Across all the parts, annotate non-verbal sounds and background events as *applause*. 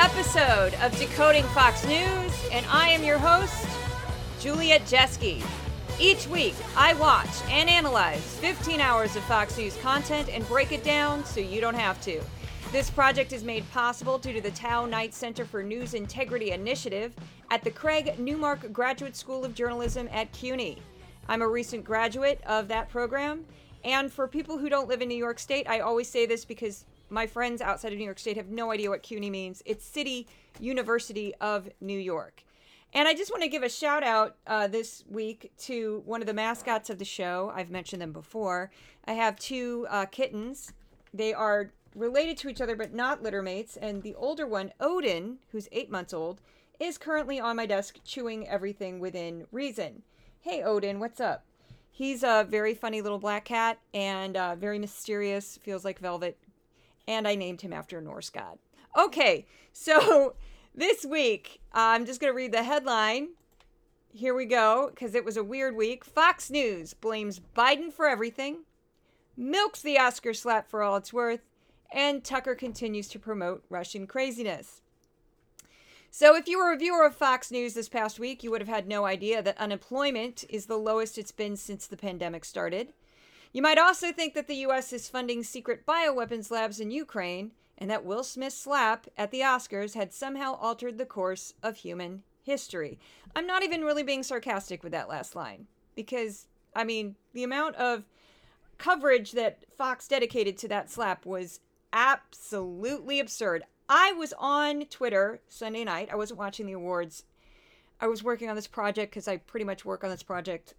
episode of Decoding Fox News, and I am your host, Juliet Jeske. Each week, I watch and analyze 15 hours of Fox News content and break it down so you don't have to. This project is made possible due to the Tow-Knight Center for News Integrity Initiative at the Craig Newmark Graduate School of Journalism at CUNY. I'm a recent graduate of that program, and for people who don't live in New York State, I always say this because my friends outside of New York State have no idea what CUNY means. It's City University of New York. And I just want to give a shout out uh, this week to one of the mascots of the show. I've mentioned them before. I have two uh, kittens. They are related to each other but not litter mates. And the older one, Odin, who's eight months old, is currently on my desk chewing everything within reason. Hey, Odin, what's up? He's a very funny little black cat and uh, very mysterious, feels like velvet. And I named him after a Norse god. Okay, so *laughs* this week, I'm just going to read the headline. Here we go, because it was a weird week. Fox News blames Biden for everything, milks the Oscar slap for all it's worth, and Tucker continues to promote Russian craziness. So, if you were a viewer of Fox News this past week, you would have had no idea that unemployment is the lowest it's been since the pandemic started. You might also think that the U.S. is funding secret bioweapons labs in Ukraine and that Will Smith's slap at the Oscars had somehow altered the course of human history. I'm not even really being sarcastic with that last line because, I mean, the amount of coverage that Fox dedicated to that slap was absolutely absurd. I was on Twitter Sunday night. I wasn't watching the awards. I was working on this project because I pretty much work on this project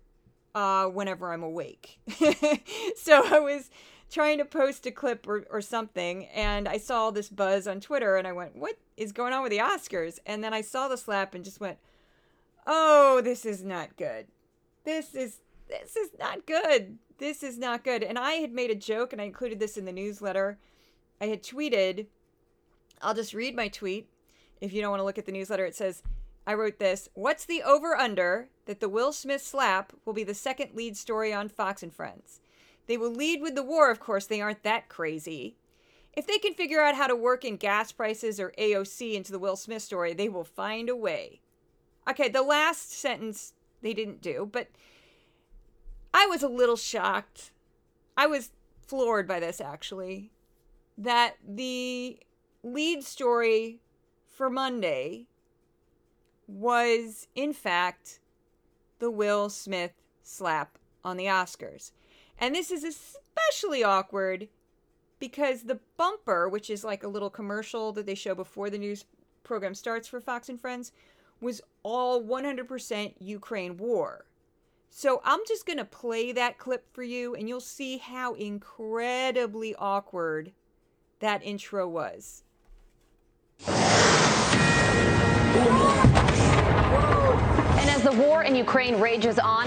uh, whenever I'm awake. *laughs* so I was trying to post a clip or, or something, and I saw this buzz on Twitter, and I went, What is going on with the Oscars? And then I saw the slap and just went, Oh, this is not good. This is this is not good. This is not good. And I had made a joke and I included this in the newsletter. I had tweeted I'll just read my tweet. If you don't want to look at the newsletter, it says, I wrote this What's the over under that the Will Smith slap will be the second lead story on Fox and Friends? They will lead with the war, of course, they aren't that crazy. If they can figure out how to work in gas prices or AOC into the Will Smith story, they will find a way. Okay, the last sentence they didn't do, but I was a little shocked. I was floored by this actually. That the lead story for Monday was, in fact, the Will Smith slap on the Oscars. And this is especially awkward because the bumper, which is like a little commercial that they show before the news program starts for Fox and Friends, was all 100% Ukraine war. So I'm just going to play that clip for you and you'll see how incredibly awkward that intro was. And as the war in Ukraine rages on,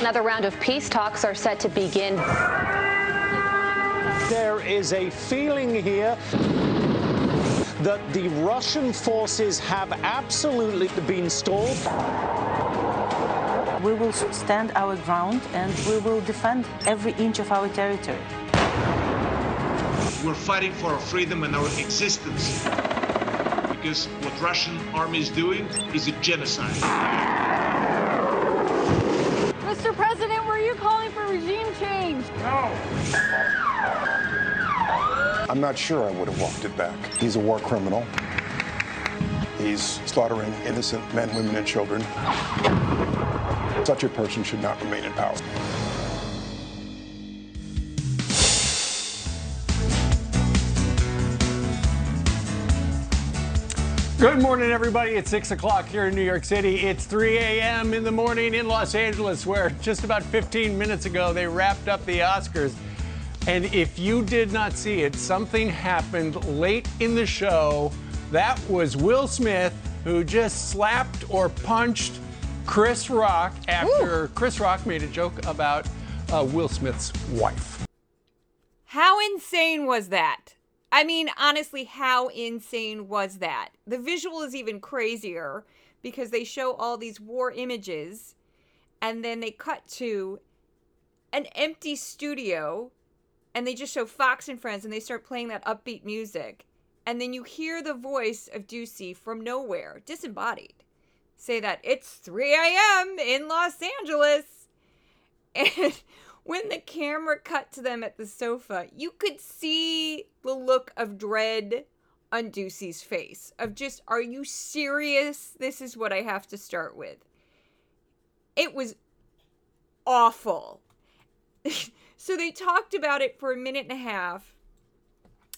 another round of peace talks are set to begin. There is a feeling here that the Russian forces have absolutely been stalled. We will stand our ground and we will defend every inch of our territory. We're fighting for our freedom and our existence because what Russian army is doing is a genocide. Mr. President, were you calling for regime change? No. I'm not sure I would have walked it back. He's a war criminal. He's slaughtering innocent men, women, and children. Such a person should not remain in power. Good morning, everybody. It's 6 o'clock here in New York City. It's 3 a.m. in the morning in Los Angeles, where just about 15 minutes ago they wrapped up the Oscars. And if you did not see it, something happened late in the show. That was Will Smith, who just slapped or punched Chris Rock after Chris Rock made a joke about uh, Will Smith's wife. How insane was that? I mean, honestly, how insane was that? The visual is even crazier because they show all these war images and then they cut to an empty studio and they just show Fox and Friends and they start playing that upbeat music. And then you hear the voice of Doocy from nowhere, disembodied, say that it's 3 a.m. in Los Angeles. *laughs* And when the camera cut to them at the sofa, you could see the look of dread on Doocy's face of just, are you serious? This is what I have to start with. It was awful. *laughs* so they talked about it for a minute and a half,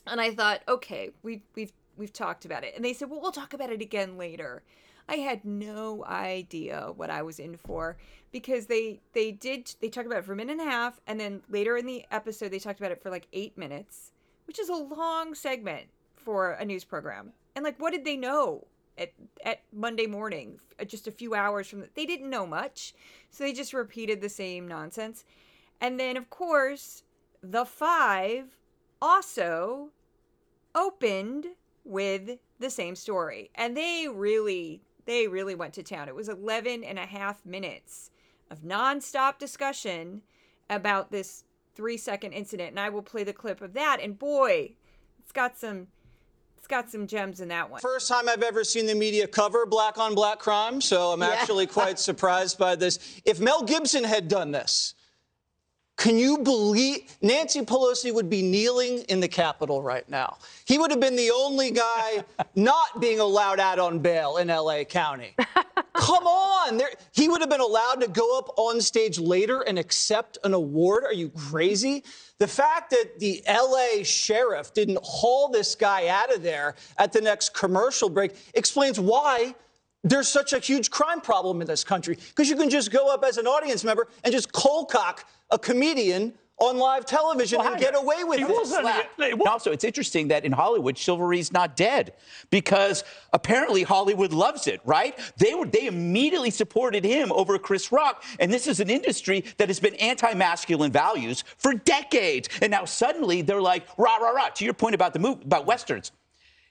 and I thought, okay, we've we've we've talked about it. And they said, well, we'll talk about it again later. I had no idea what I was in for because they they did they talked about it for a minute and a half, and then later in the episode they talked about it for like eight minutes, which is a long segment for a news program. And like, what did they know at at Monday morning, uh, just a few hours from? The, they didn't know much, so they just repeated the same nonsense. And then, of course, the five also opened with the same story, and they really they really went to town. It was 11 and a half minutes of nonstop discussion about this three second incident. And I will play the clip of that. And boy, it's got some it's got some gems in that one. First time I've ever seen the media cover black on black crime, so I'm yeah. actually quite *laughs* surprised by this. If Mel Gibson had done this, can you believe Nancy Pelosi would be kneeling in the Capitol right now? He would have been the only guy *laughs* not being allowed out on bail in LA County. *laughs* Come on. There, he would have been allowed to go up on stage later and accept an award. Are you crazy? The fact that the LA sheriff didn't haul this guy out of there at the next commercial break explains why there's such a huge crime problem in this country because you can just go up as an audience member and just cold cock a comedian on live television well, and get away with it. Also, it's interesting that in Hollywood, chivalry's not dead because apparently Hollywood loves it, right? They were they immediately supported him over Chris Rock, and this is an industry that has been anti-masculine values for decades, and now suddenly they're like rah rah rah. To your point about the movie about westerns.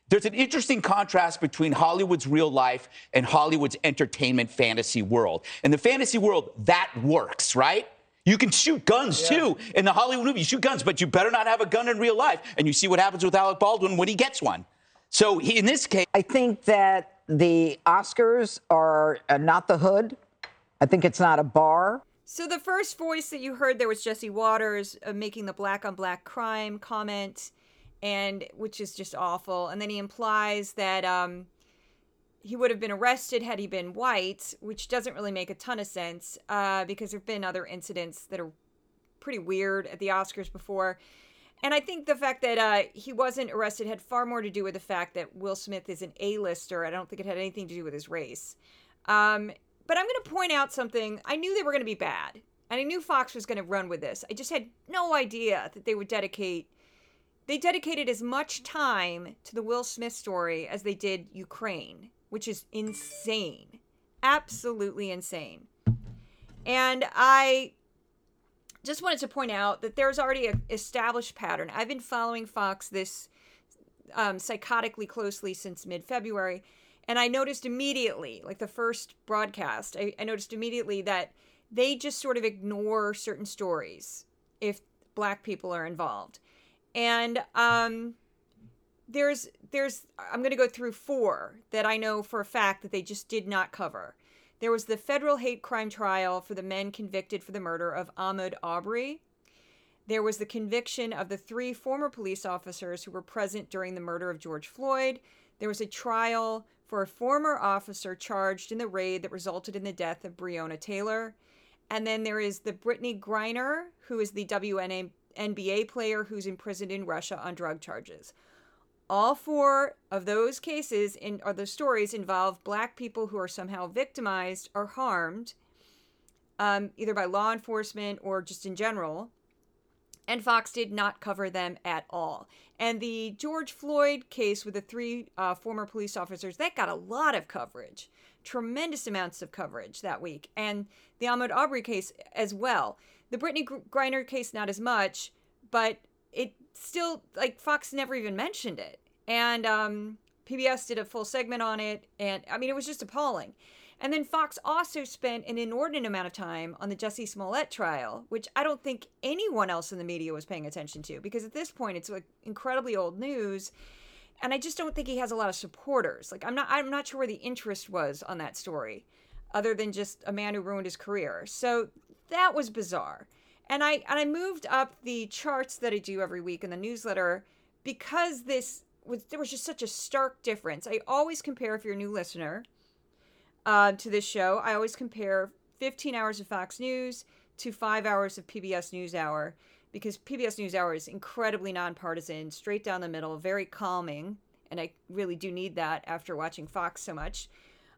There's an interesting contrast between Hollywood's real life and Hollywood's entertainment fantasy world. In the fantasy world, that works, right? You can shoot guns yeah. too in the Hollywood movie. You shoot guns, but you better not have a gun in real life. And you see what happens with Alec Baldwin when he gets one. So he, in this case, I think that the Oscars are uh, not the hood. I think it's not a bar. So the first voice that you heard there was Jesse Watters uh, making the black on black crime comment and which is just awful. And then he implies that um, he would have been arrested had he been white, which doesn't really make a ton of sense uh, because there've been other incidents that are pretty weird at the Oscars before. And I think the fact that uh, he wasn't arrested had far more to do with the fact that Will Smith is an A-lister. I don't think it had anything to do with his race. Um, but I'm going to point out something. I knew they were going to be bad, and I knew Fox was going to run with this. I just had no idea that they would dedicate they dedicated as much time to the Will Smith story as they did Ukraine, which is insane. Absolutely insane. And I just wanted to point out that there's already an established pattern. I've been following Fox this um, psychotically closely since mid February. And I noticed immediately, like the first broadcast, I, I noticed immediately that they just sort of ignore certain stories if black people are involved and um there's there's i'm going to go through four that i know for a fact that they just did not cover. There was the federal hate crime trial for the men convicted for the murder of ahmaud arbery there was the conviction of the three former police officers who were present during the murder of george floyd. There was a trial for a former officer charged in the raid that resulted in the death of breonna taylor. And then there is the brittney griner who is the wna NBA player who's imprisoned in Russia on drug charges. All four of those cases in or the stories involve black people who are somehow victimized or harmed, um, either by law enforcement or just in general. And Fox did not cover them at all. And the George Floyd case with the three uh, former police officers that got a lot of coverage, tremendous amounts of coverage that week, and the Ahmaud Arbery case as well. The Brittney Griner case, not as much, but it still like Fox never even mentioned it, and um, PBS did a full segment on it, and I mean it was just appalling. And then Fox also spent an inordinate amount of time on the Jussie Smollett trial, which I don't think anyone else in the media was paying attention to because at this point it's like incredibly old news. and I just don't think he has a lot of supporters. Like I'm not I'm not sure where the interest was on that story, other than just a man who ruined his career. So that was bizarre. And I and I moved up the charts that I do every week in the newsletter because this was there was just such a stark difference. I always compare if you're a new listener uh, to this show. I always compare 15 hours of Fox News to five hours of PBS NewsHour because PBS NewsHour is incredibly nonpartisan, straight down the middle, very calming, and I really do need that after watching Fox so much.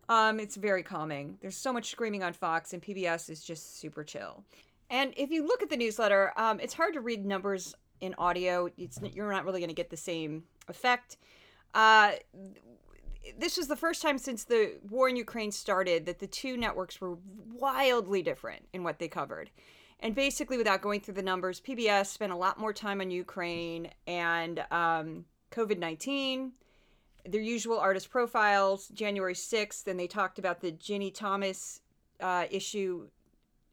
Um, it's very calming. There's so much screaming on Fox, and PBS is just super chill. And if you look at the newsletter, um, it's hard to read numbers in audio. It's you're not really going to get the same effect. Uh, this was the first time since the war in Ukraine started that the two networks were wildly different in what they covered. And basically, without going through the numbers, PBS spent a lot more time on Ukraine and um, COVID 19, their usual artist profiles, January 6th, and they talked about the Ginni Thomas uh, issue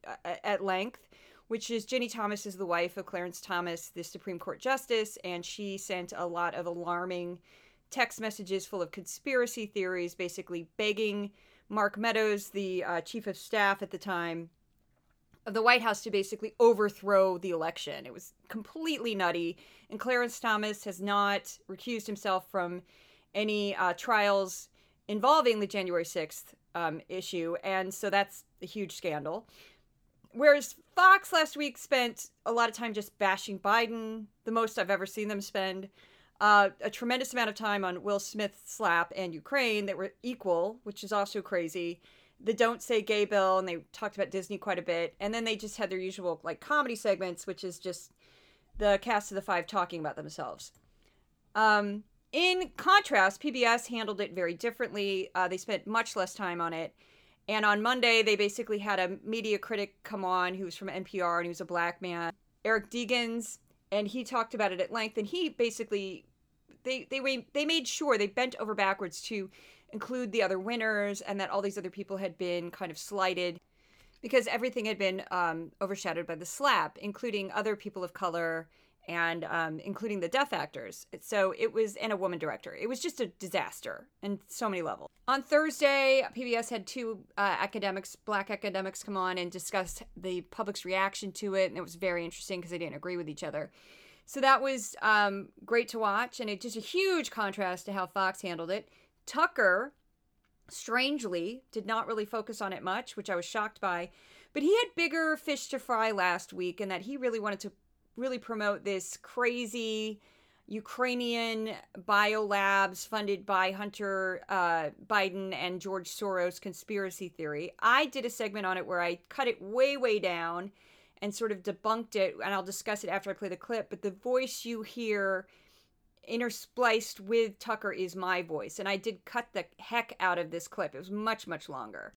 uh, at length, which is Ginni Thomas is the wife of Clarence Thomas, the Supreme Court Justice, and she sent a lot of alarming text messages full of conspiracy theories, basically begging Mark Meadows, the uh, chief of staff at the time, of the White House to basically overthrow the election. It was completely nutty. And Clarence Thomas has not recused himself from any uh, trials involving the January 6th um, issue. And so that's a huge scandal. Whereas Fox last week spent a lot of time just bashing Biden, the most I've ever seen them spend. Uh, a tremendous amount of time on Will Smith slap and Ukraine that were equal, which is also crazy the Don't Say Gay bill, and they talked about Disney quite a bit. And then they just had their usual like comedy segments, which is just the cast of the five talking about themselves. Um, in contrast, PBS handled it very differently. Uh, they spent much less time on it. And on Monday, they basically had a media critic come on who was from NPR and he was a black man, Eric Deggans, and he talked about it at length. And he basically, they they they made sure they bent over backwards to include the other winners and that all these other people had been kind of slighted because everything had been um, overshadowed by the slap, including other people of color and um, including the deaf actors. So it was, and a woman director. It was just a disaster in so many levels. On Thursday, PBS had two uh, academics, black academics, come on and discuss the public's reaction to it. And it was very interesting because they didn't agree with each other. So that was um, great to watch. And it just a huge contrast to how Fox handled it. Tucker, strangely, did not really focus on it much, which I was shocked by. But he had bigger fish to fry last week, and that he really wanted to really promote this crazy Ukrainian biolabs funded by Hunter uh, Biden and George Soros conspiracy theory. I did a segment on it where I cut it way, way down and sort of debunked it, and I'll discuss it after I play the clip. But the voice you hear interspliced with Tucker is my voice. And I did cut the heck out of this clip. It was much, much longer.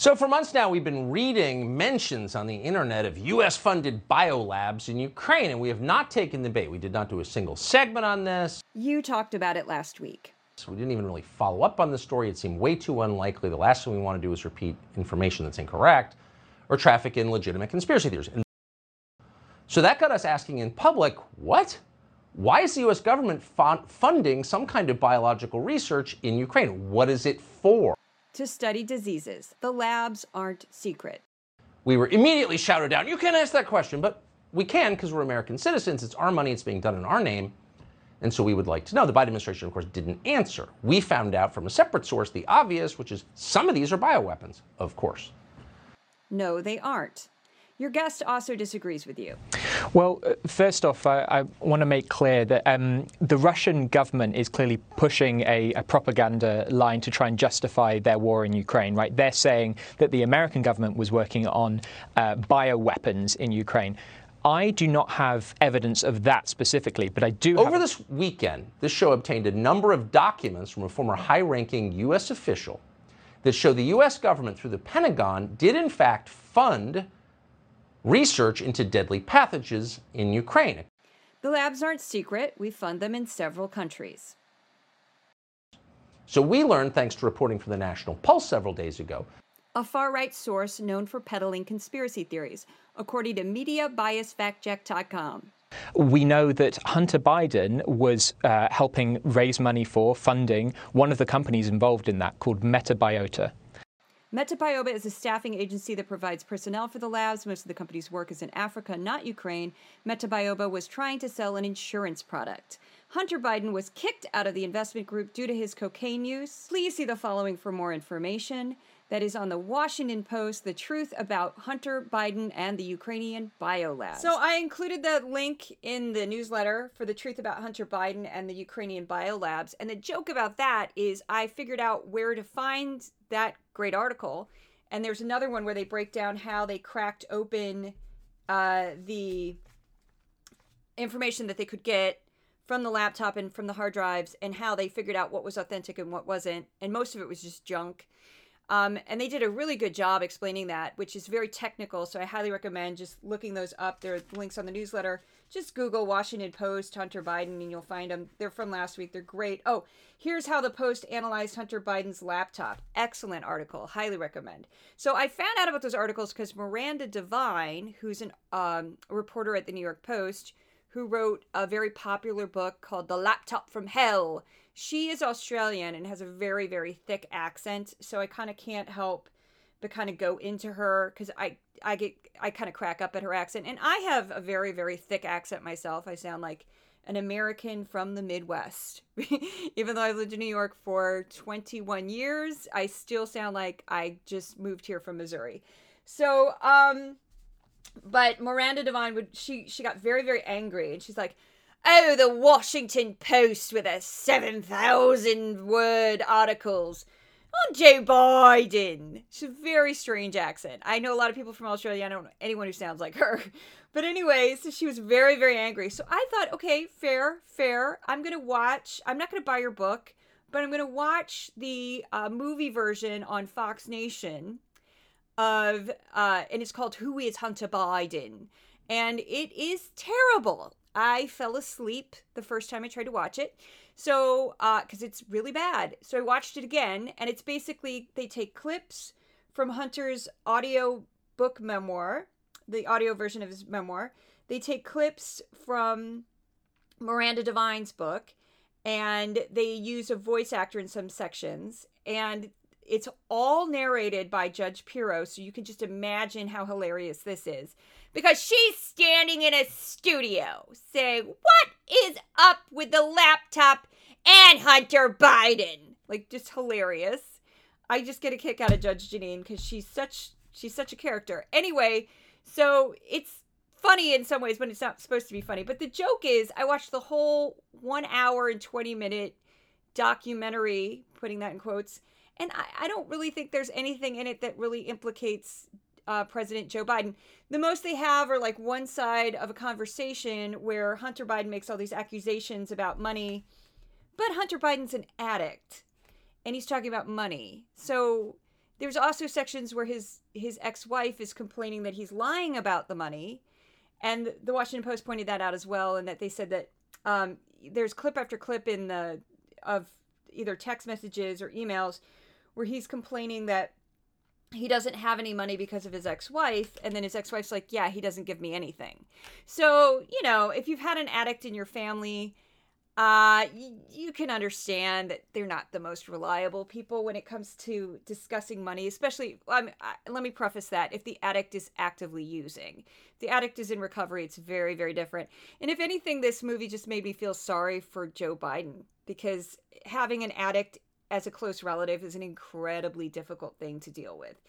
So, for months now, we've been reading mentions on the internet of U.S. funded biolabs in Ukraine, and we have not taken the bait. We did not do a single segment on this. You talked about it last week. So we didn't even really follow up on the story. It seemed way too unlikely. The last thing we want to do is repeat information that's incorrect or traffic in legitimate conspiracy theories. And so that got us asking in public what? Why is the US government funding some kind of biological research in Ukraine? What is it for? To study diseases. The labs aren't secret. We were immediately shouted down. You can't ask that question, but we can because we're American citizens. It's our money, it's being done in our name. And so we would like to know. The Biden administration, of course, didn't answer. We found out from a separate source the obvious, which is some of these are bioweapons, of course. No, they aren't. Your guest also disagrees with you. Well, uh, first off, I, I want to make clear that um, the Russian government is clearly pushing a, a, propaganda line to try and justify their war in Ukraine, right? They're saying that the American government was working on uh, bioweapons in Ukraine. I do not have evidence of that specifically, but I do. Over this weekend, this show obtained a number of documents from a former high ranking U.S. official that show the U.S. government, through the Pentagon, did in fact fund research into deadly pathogens in Ukraine. The labs aren't secret. We fund them in several countries. So we learned, thanks to reporting from the National Pulse several days ago, a far right source known for peddling conspiracy theories, according to MediaBiasFactCheck.com. We know that Hunter Biden was uh, helping raise money for funding one of the companies involved in that called Metabiota. Metabiota is a staffing agency that provides personnel for the labs. Most of the company's work is in Africa, not Ukraine. Metabiota was trying to sell an insurance product. Hunter Biden was kicked out of the investment group due to his cocaine use. Please see the following for more information. That is on the Washington Post, the truth about Hunter Biden and the Ukrainian biolabs. So I included the link in the newsletter for the truth about Hunter Biden and the Ukrainian biolabs. And the joke about that is I figured out where to find that great article. And there's another one where they break down how they cracked open uh, the information that they could get from the laptop and from the hard drives and how they figured out what was authentic and what wasn't. And most of it was just junk. Um, and they did a really good job explaining that, which is very technical. So I highly recommend just looking those up. There are links on the newsletter. Just Google Washington Post Hunter Biden and you'll find them. They're from last week. They're great. Oh, here's how the Post analyzed Hunter Biden's laptop. Excellent article. Highly recommend. So I found out about those articles because Miranda Devine, who's um, reporter at the New York Post, who wrote a very popular book called The Laptop from Hell. She is Australian and has a very, very thick accent, so I kind of can't help but kind of go into her because I I get I kind of crack up at her accent, and I have a very, very thick accent myself. I sound like an American from the Midwest. *laughs* Even though I've lived in New York for 21 years, I still sound like I just moved here from Missouri. So, um, but Miranda Devine would she she got very very angry and she's like, "Oh, the Washington Post with their 7,000 word articles on Joe Biden." She's a very strange accent. I know a lot of people from Australia. I don't know anyone who sounds like her. *laughs* But anyway, so she was very very angry. So I thought, "Okay, fair, fair. I'm to watch. I'm not to buy your book, but I'm to watch the uh, movie version on Fox Nation." of uh and it's called Who is Hunter Biden? And it is terrible. I fell asleep the first time I tried to watch it. So, uh, because it's really bad. So I watched it again, and it's basically they take clips from Hunter's audio book memoir, the audio version of his memoir. They take clips from Miranda Devine's book, and they use a voice actor in some sections. And it's all narrated by Judge Pirro, so you can just imagine how hilarious this is. Because she's standing in a studio saying, What is up with the laptop and Hunter Biden? Like, just hilarious. I just get a kick out of Judge Jeanine because she's such she's such a character. Anyway, so it's funny in some ways when it's not supposed to be funny. But the joke is I watched the whole one hour and 20 minute documentary, putting that in quotes, and I, I don't really think there's anything in it that really implicates uh, President Joe Biden. The most they have are like one side of a conversation where Hunter Biden makes all these accusations about money, but Hunter Biden's an addict and he's talking about money. So there's also sections where his his ex-wife is complaining that he's lying about the money, and the Washington Post pointed that out as well, and that they said that um, there's clip after clip in the of either text messages or emails where he's complaining that he doesn't have any money because of his ex-wife and then his ex-wife's like yeah he doesn't give me anything. So you know if you've had an addict in your family uh y- you can understand that they're not the most reliable people when it comes to discussing money especially um, I, let me preface that. If the addict is actively using if the addict is in recovery it's very very different. And if anything this movie just made me feel sorry for joe biden because having an addict as a close relative is an incredibly difficult thing to deal with.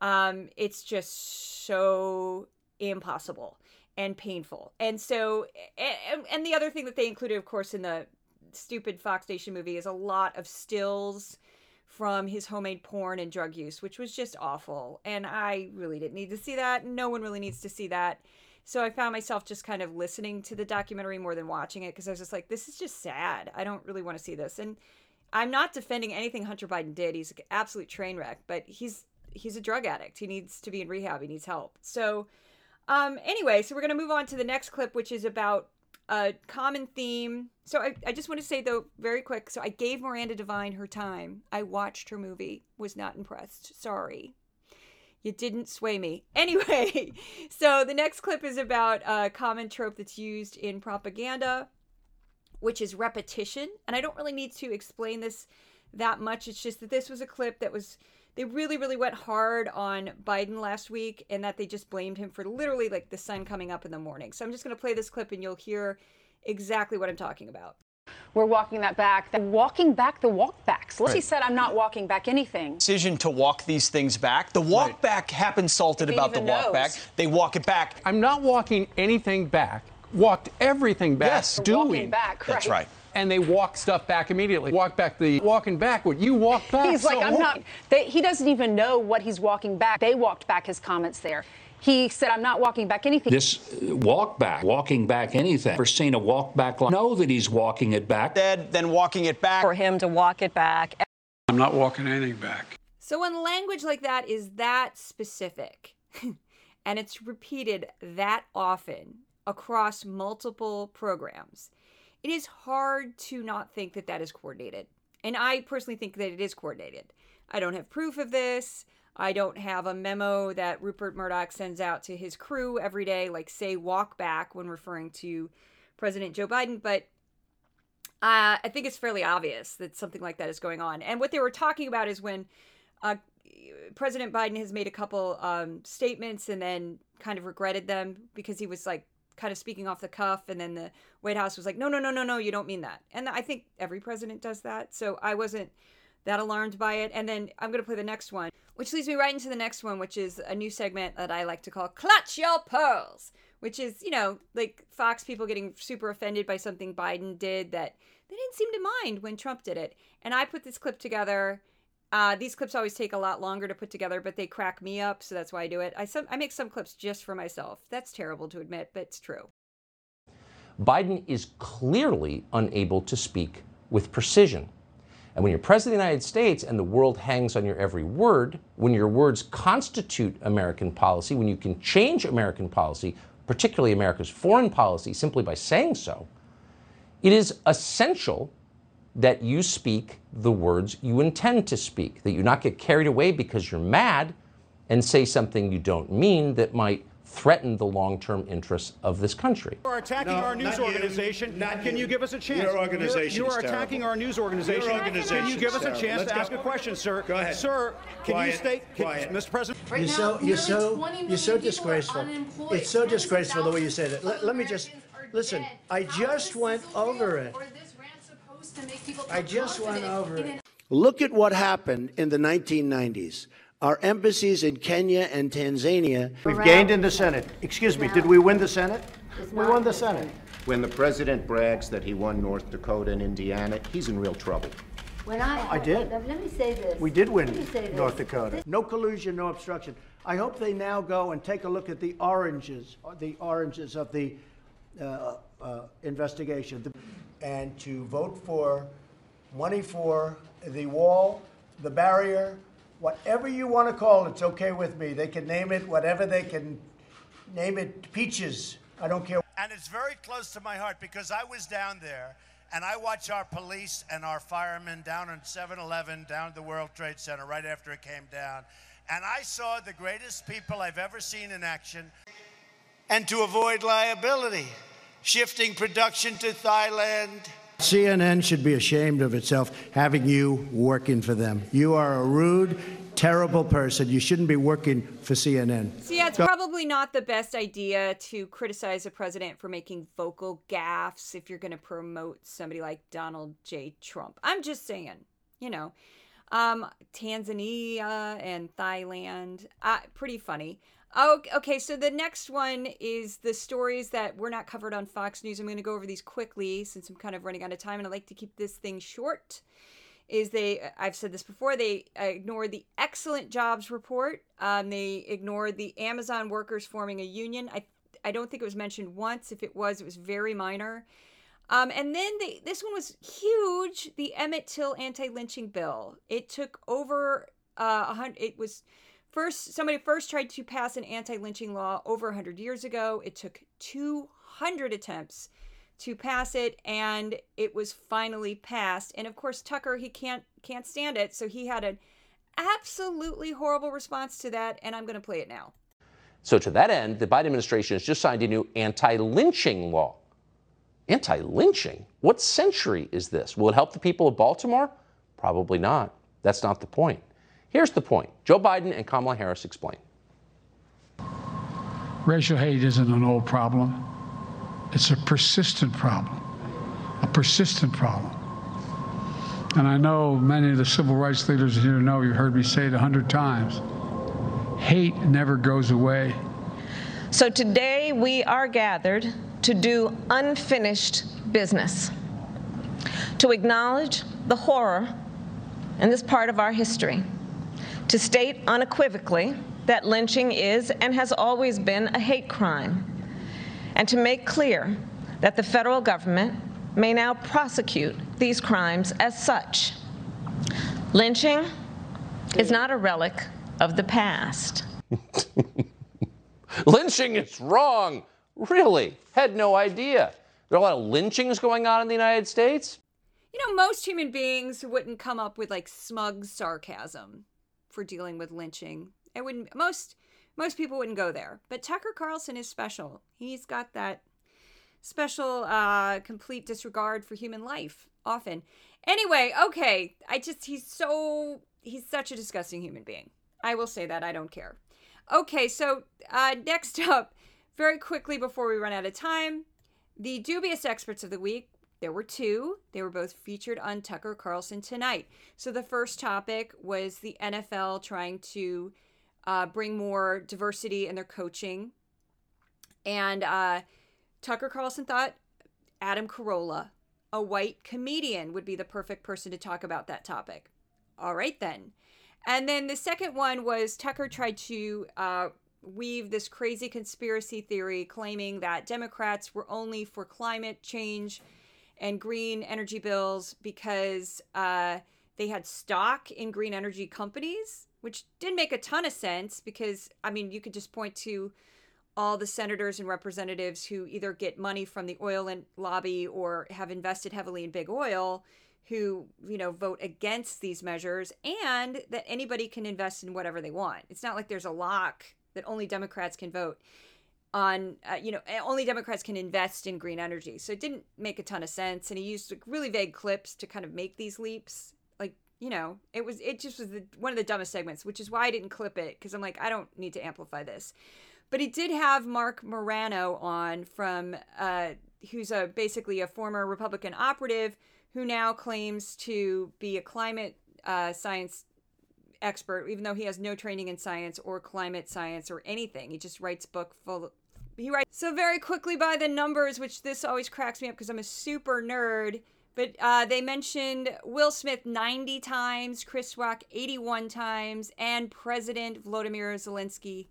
Um, it's just so impossible and painful. And so, and, and the other thing that they included, of course, in the stupid Fox Nation movie is a lot of stills from his homemade porn and drug use, which was just awful. And I really didn't need to see that. No one really needs to see that. So I found myself just kind of listening to the documentary more than watching it because I was just like, this is just sad. I don't really want to see this. And I'm not defending anything Hunter Biden did. He's an absolute train wreck, but he's he's a drug addict. He needs to be in rehab. He needs help. So, um, anyway, so we're gonna move on to the next clip, which is about a common theme. So I, I just want to say though, very quick. So I gave Miranda Devine her time. I watched her movie. Was not impressed. Sorry. You didn't sway me. *laughs* Anyway, so the next clip is about a common trope that's used in propaganda, which is repetition. And I don't really need to explain this that much. It's just that this was a clip that was they really really went hard on Biden last week and that they just blamed him for literally like the sun coming up in the morning. So I'm just going to play this clip and you'll hear exactly what I'm talking about. We're walking that back. They're walking back the walkbacks. Right. She said, I'm not walking back anything. Decision to walk these things back. The walk right. back happens salted about the walk knows. back. They walk it back. I'm not walking anything back. Walked everything back. Yes, doing. Back, right. That's right and they walk stuff back immediately. Walk back the walking backward. You walk back. He's like, I'm not. They, he doesn't even know what he's walking back. They walked back his comments there. He said, I'm not walking back anything. This uh, walk back, walking back anything. Ever seen a walk back line? Know that he's walking it back. Dead, then walking it back. For him to walk it back. I'm not walking anything back. So when language like that is that specific *laughs* and it's repeated that often across multiple programs, it is hard to not think that that is coordinated. And I personally think that it is coordinated. I don't have proof of this. I don't have a memo that Rupert Murdoch sends out to his crew every day, like say walk back when referring to President Joe Biden, but uh, I think it's fairly obvious that something like that is going on. And what they were talking about is when uh, President Biden has made a couple um, statements and then kind of regretted them because he was like kind of speaking off the cuff, and then the White House was like, "No, no, no, no, no, you don't mean that." And I think every president does that, so I wasn't that alarmed by it. And then I'm going to play the next one, which leads me right into the next one, which is a new segment that I like to call Clutch Your Pearls, which is, you know, like Fox people getting super offended by something Biden did that they didn't seem to mind when Trump did it. And I put this clip together. Uh, these clips always take a lot longer to put together, but they crack me up, so that's why I do it. I some I make some clips just for myself. That's terrible to admit, but it's true. Biden is clearly unable to speak with precision. And when you're president of the United States and the world hangs on your every word, when your words constitute American policy, when you can change American policy, particularly America's foreign policy, simply by saying so, it is essential that you speak the words you intend to speak, that you not get carried away because you're mad and say something you don't mean that might threaten the long-term interests of this country. You are attacking no, our news organization. You, not Can you. you give us a chance? Your organization You are is attacking terrible. our news organization. Your organization Can you give us a chance Let's to go. ask a question, sir? Go ahead. Sir, can Quiet. you state, can, Quiet. Mr. President? Right you're so you're so you're so disgraceful. It's so disgraceful the way you said it. Let, let me just listen. I just went over it. I just went over it. Look at what happened in the 1990s. Our embassies in Kenya and Tanzania. We've gained in the Senate. Excuse me, did we win the Senate? We won the Senate. When the president brags that he won North Dakota and Indiana, he's in real trouble. When I, I did. Let me say this. We did win Let me say this. North Dakota. No collusion, no obstruction. I hope they now go and take a look at the oranges, the oranges of the uh, uh, investigation, and to vote for money for the wall, the barrier, whatever you want to call it, it's okay with me. They can name it whatever they can name it, peaches. I don't care. And it's very close to my heart because I was down there and I watch our police and our firemen down on 7 Eleven, down at the World Trade Center right after it came down. And I saw the greatest people I've ever seen in action. And to avoid liability, shifting production to Thailand. CNN should be ashamed of itself having you working for them. You are a rude, terrible person. You shouldn't be working for CNN. So yeah, it's probably not the best idea to criticize a president for making vocal gaffes if you're going to promote somebody like Donald J. Trump. I'm just saying, you know, um, Tanzania and Thailand, uh, pretty funny. Oh, okay. So the next one is the stories that were not covered on Fox News. I'm going to go over these quickly since I'm kind of running out of time, and I like to keep this thing short. Is they? I've said this before. They ignored the excellent jobs report. Um, they ignored the Amazon workers forming a union. I I don't think it was mentioned once. If it was, it was very minor. Um, and then they, this one was huge. The Emmett Till anti-lynching bill. It took over uh, a hundred. It was First, somebody first tried to pass an anti-lynching law over 100 years ago. It took 200 attempts to pass it and it was finally passed. And of course, Tucker, he can't can't stand it, so he had an absolutely horrible response to that, and I'm going to play it now. So, to that end, the Biden administration has just signed a new anti lynching law. Anti lynching? What century is this? Will it help the people of Baltimore? Probably not. That's not the point. Here's the point Joe Biden and Kamala Harris explain. Racial hate isn't an old problem, it's a persistent problem. A persistent problem. And I know many of the civil rights leaders here know you've heard me say it a hundred times. Hate never goes away. So today we are gathered to do unfinished business, to acknowledge the horror in this part of our history, to state unequivocally that lynching is and has always been a hate crime, and to make clear that the federal government may now prosecute these crimes as such. Lynching is not a relic of the past. *laughs* Lynching is wrong. Really? Had no idea. There are a lot of lynchings going on in the United States. You know, most human beings wouldn't come up with like smug sarcasm for dealing with lynching. It wouldn't most most people wouldn't go there. But Tucker Carlson is special. He's got that special uh complete disregard for human life often. Anyway, okay, I just he's so he's such a disgusting human being. I will say that I don't care. Okay, so uh next *laughs* up, very quickly before we run out of time, the dubious experts of the week. There were two. They were both featured on Tucker Carlson tonight. So the first topic was the NFL trying to uh, bring more diversity in their coaching. And uh, Tucker Carlson thought Adam Carolla, a white comedian, would be the perfect person to talk about that topic. All right, then. And then the second one was Tucker tried to uh, weave this crazy conspiracy theory claiming that Democrats were only for climate change and green energy bills because uh, they had stock in green energy companies, which didn't make a ton of sense because, I mean, you could just point to all the senators and representatives who either get money from the oil and lobby or have invested heavily in big oil who you know vote against these measures and that anybody can invest in whatever they want. It's not like there's a lock that only democrats can vote on uh, you know only democrats can invest in green energy. So it didn't make a ton of sense. And he used like, really vague clips to kind of make these leaps. Like you know it was it just was the, one of the dumbest segments which is why i didn't clip it because i'm like i don't need to amplify this. But he did have Marc Morano on from uh, who's a basically a former republican operative who now claims to be a climate uh, science expert even though he has no training in science or climate science or anything. He just writes book full he writes so very quickly by the numbers which this always cracks me up because i'm a super nerd but uh, they mentioned will smith 90 times chris rock 81 times and president Vladimir zelensky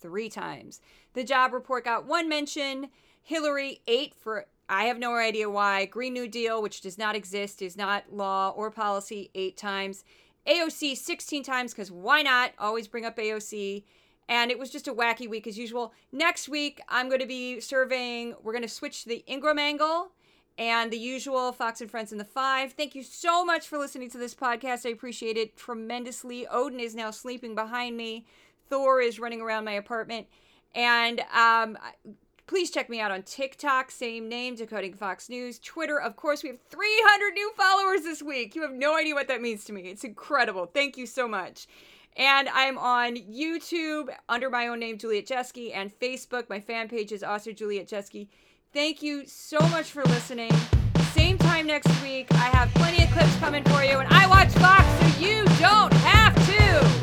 three times. The job report got one mention hillary eight for i have no idea why green new deal which does not exist is not law or policy eight times. Aoc 16 times because why not? Always bring up aoc and it was just a wacky week as usual. Next week, I'm going to be surveying, we're going to switch to the Ingraham Angle and the usual Fox and Friends in the Five. Thank you so much for listening to this podcast. I appreciate it tremendously. Odin is now sleeping behind me, Thor is running around my apartment. And um, please check me out on TikTok, same name, Decoding Fox News. Twitter, of course, we have 300 new followers this week. You have no idea what that means to me. It's incredible. Thank you so much. And I'm on YouTube under my own name, Juliet Jeske, and Facebook. My fan page is also Juliet Jeske. Thank you so much for listening. Same time next week. I have plenty of clips coming for you, and I watch Fox, so you don't have to.